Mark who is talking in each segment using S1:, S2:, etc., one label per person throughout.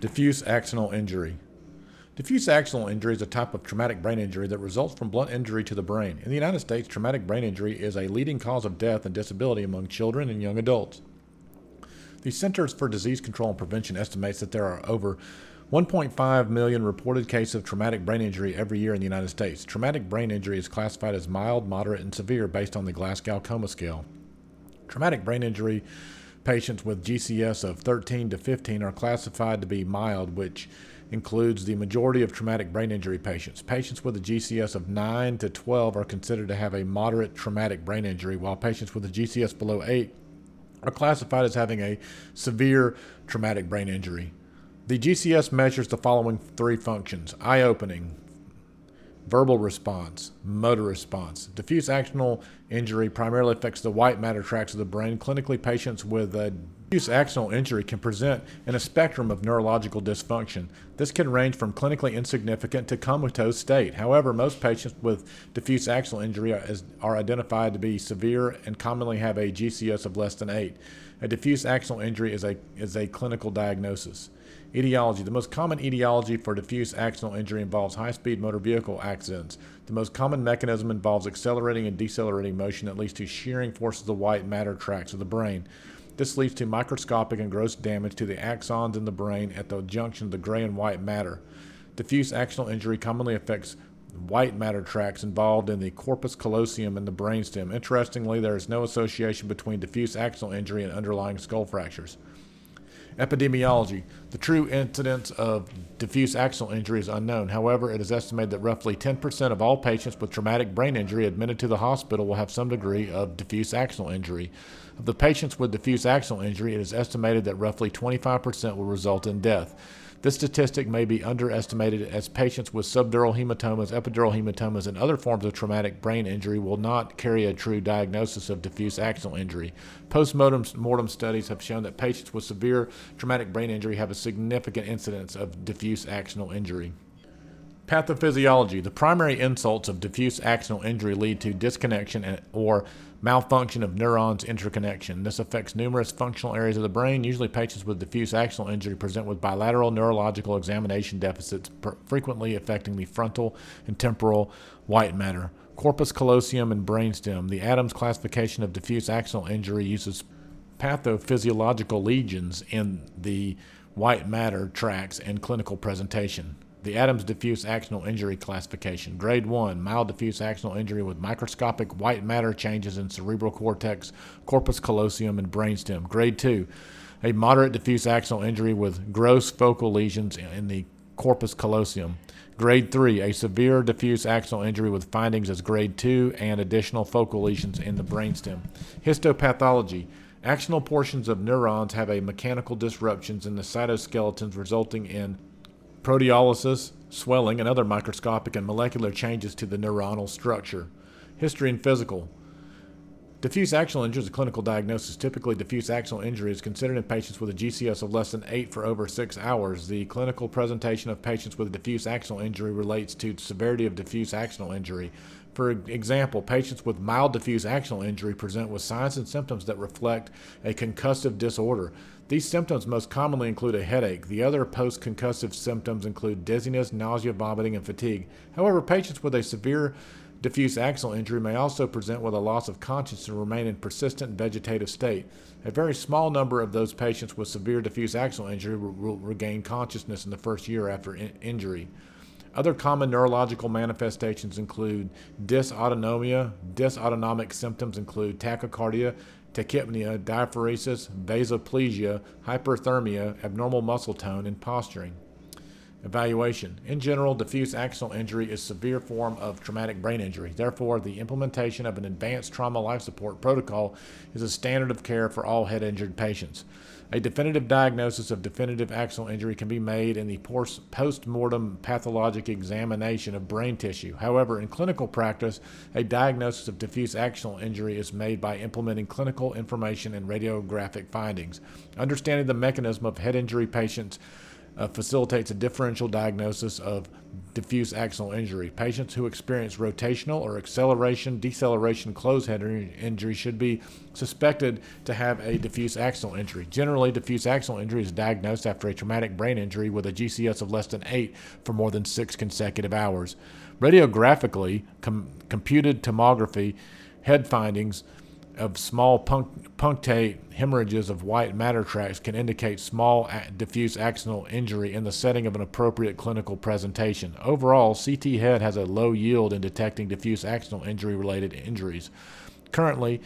S1: Diffuse axonal injury. Diffuse axonal injury is a type of traumatic brain injury that results from blunt injury to the brain. In the United States, traumatic brain injury is a leading cause of death and disability among children and young adults. The Centers for Disease Control and Prevention estimates that there are over 1.5 million reported cases of traumatic brain injury every year in the United States. Traumatic brain injury is classified as mild, moderate, and severe based on the Glasgow Coma Scale. Traumatic brain injury Patients with GCS of 13 to 15 are classified to be mild, which includes the majority of traumatic brain injury patients. Patients with a GCS of 9 to 12 are considered to have a moderate traumatic brain injury, while patients with a GCS below 8 are classified as having a severe traumatic brain injury. The GCS measures the following three functions eye opening, verbal response, motor response. Diffuse axonal injury primarily affects the white matter tracts of the brain. Clinically, patients with a diffuse axonal injury can present in a spectrum of neurological dysfunction. This can range from clinically insignificant to comatose state. However, most patients with diffuse axonal injury are, are identified to be severe and commonly have a GCS of less than 8. A diffuse axonal injury is a, is a clinical diagnosis. Etiology. The most common etiology for diffuse axonal injury involves high speed motor vehicle accidents. The most common mechanism involves accelerating and decelerating motion that leads to shearing forces of the white matter tracts of the brain. This leads to microscopic and gross damage to the axons in the brain at the junction of the gray and white matter. Diffuse axonal injury commonly affects white matter tracts involved in the corpus callosum and the brainstem. Interestingly, there is no association between diffuse axonal injury and underlying skull fractures. Epidemiology. The true incidence of diffuse axonal injury is unknown. However, it is estimated that roughly 10% of all patients with traumatic brain injury admitted to the hospital will have some degree of diffuse axonal injury. Of the patients with diffuse axonal injury, it is estimated that roughly 25% will result in death. This statistic may be underestimated as patients with subdural hematomas, epidural hematomas, and other forms of traumatic brain injury will not carry a true diagnosis of diffuse axonal injury. Postmortem studies have shown that patients with severe traumatic brain injury have a significant incidence of diffuse axonal injury. Pathophysiology. The primary insults of diffuse axonal injury lead to disconnection or malfunction of neurons interconnection. This affects numerous functional areas of the brain. Usually, patients with diffuse axonal injury present with bilateral neurological examination deficits, frequently affecting the frontal and temporal white matter. Corpus callosum and brainstem. The Adams classification of diffuse axonal injury uses pathophysiological lesions in the white matter tracts and clinical presentation. The Adams diffuse axonal injury classification. Grade 1, mild diffuse axonal injury with microscopic white matter changes in cerebral cortex, corpus callosum, and brainstem. Grade 2, a moderate diffuse axonal injury with gross focal lesions in the corpus callosum. Grade 3, a severe diffuse axonal injury with findings as grade 2 and additional focal lesions in the brainstem. Histopathology. Axonal portions of neurons have a mechanical disruptions in the cytoskeletons resulting in proteolysis, swelling, and other microscopic and molecular changes to the neuronal structure. History and physical. Diffuse axonal injury is a clinical diagnosis. Typically, diffuse axonal injury is considered in patients with a GCS of less than 8 for over 6 hours. The clinical presentation of patients with diffuse axonal injury relates to severity of diffuse axonal injury. For example, patients with mild diffuse axonal injury present with signs and symptoms that reflect a concussive disorder. These symptoms most commonly include a headache. The other post concussive symptoms include dizziness, nausea, vomiting, and fatigue. However, patients with a severe diffuse axonal injury may also present with a loss of consciousness and remain in persistent vegetative state. A very small number of those patients with severe diffuse axonal injury will regain consciousness in the first year after in- injury. Other common neurological manifestations include dysautonomia. Dysautonomic symptoms include tachycardia, tachypnea, diaphoresis, vasoplegia, hyperthermia, abnormal muscle tone, and posturing. Evaluation. In general, diffuse axonal injury is a severe form of traumatic brain injury. Therefore, the implementation of an advanced trauma life support protocol is a standard of care for all head injured patients. A definitive diagnosis of definitive axonal injury can be made in the post mortem pathologic examination of brain tissue. However, in clinical practice, a diagnosis of diffuse axonal injury is made by implementing clinical information and radiographic findings. Understanding the mechanism of head injury patients uh, facilitates a differential diagnosis of diffuse axonal injury. Patients who experience rotational or acceleration, deceleration, closed head injury should be suspected to have a diffuse axonal injury. Generally, diffuse axonal injury is diagnosed after a traumatic brain injury with a GCS of less than 8 for more than 6 consecutive hours. Radiographically, com- computed tomography head findings of small punctate hemorrhages of white matter tracts can indicate small diffuse axonal injury in the setting of an appropriate clinical presentation. Overall, CT head has a low yield in detecting diffuse axonal injury related injuries. Currently,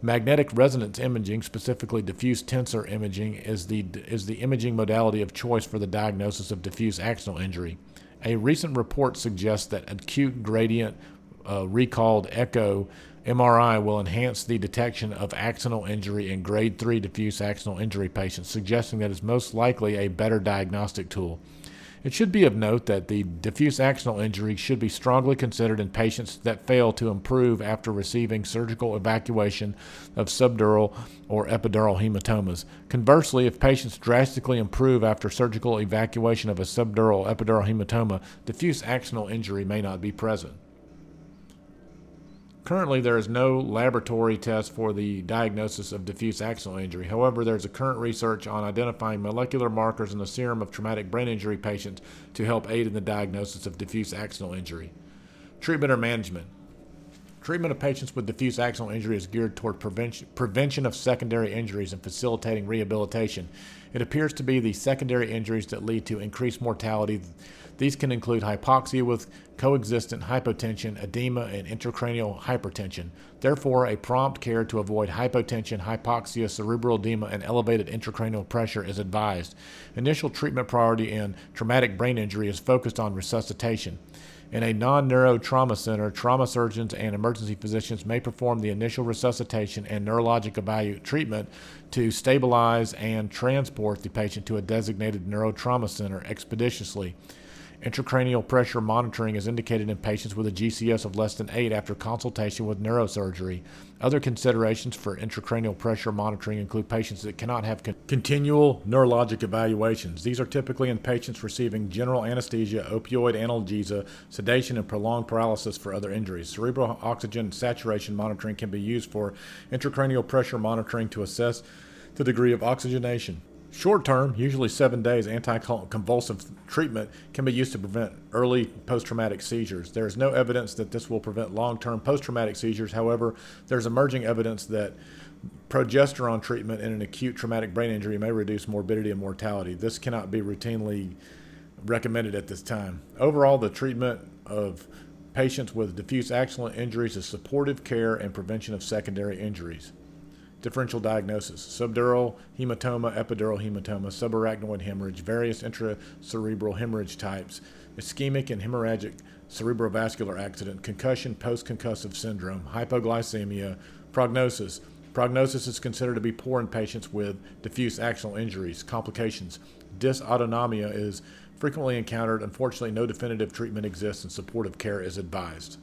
S1: magnetic resonance imaging, specifically diffuse tensor imaging, is the, is the imaging modality of choice for the diagnosis of diffuse axonal injury. A recent report suggests that acute gradient uh, recalled echo MRI will enhance the detection of axonal injury in grade 3 diffuse axonal injury patients, suggesting that it's most likely a better diagnostic tool. It should be of note that the diffuse axonal injury should be strongly considered in patients that fail to improve after receiving surgical evacuation of subdural or epidural hematomas. Conversely, if patients drastically improve after surgical evacuation of a subdural epidural hematoma, diffuse axonal injury may not be present. Currently, there is no laboratory test for the diagnosis of diffuse axonal injury. However, there is a current research on identifying molecular markers in the serum of traumatic brain injury patients to help aid in the diagnosis of diffuse axonal injury. Treatment or management. Treatment of patients with diffuse axonal injury is geared toward prevention, prevention of secondary injuries and facilitating rehabilitation. It appears to be the secondary injuries that lead to increased mortality. These can include hypoxia with coexistent hypotension, edema, and intracranial hypertension. Therefore, a prompt care to avoid hypotension, hypoxia, cerebral edema, and elevated intracranial pressure is advised. Initial treatment priority in traumatic brain injury is focused on resuscitation. In a non neuro trauma center, trauma surgeons and emergency physicians may perform the initial resuscitation and neurologic evaluate treatment to stabilize and transport the patient to a designated neurotrauma center expeditiously. Intracranial pressure monitoring is indicated in patients with a GCS of less than 8 after consultation with neurosurgery. Other considerations for intracranial pressure monitoring include patients that cannot have con- continual neurologic evaluations. These are typically in patients receiving general anesthesia, opioid analgesia, sedation, and prolonged paralysis for other injuries. Cerebral oxygen saturation monitoring can be used for intracranial pressure monitoring to assess the degree of oxygenation. Short term, usually seven days, anticonvulsive treatment can be used to prevent early post traumatic seizures. There is no evidence that this will prevent long term post traumatic seizures. However, there's emerging evidence that progesterone treatment in an acute traumatic brain injury may reduce morbidity and mortality. This cannot be routinely recommended at this time. Overall, the treatment of patients with diffuse axonal injuries is supportive care and prevention of secondary injuries. Differential diagnosis subdural hematoma, epidural hematoma, subarachnoid hemorrhage, various intracerebral hemorrhage types, ischemic and hemorrhagic cerebrovascular accident, concussion, post concussive syndrome, hypoglycemia, prognosis. Prognosis is considered to be poor in patients with diffuse axonal injuries. Complications. Dysautonomia is frequently encountered. Unfortunately, no definitive treatment exists and supportive care is advised.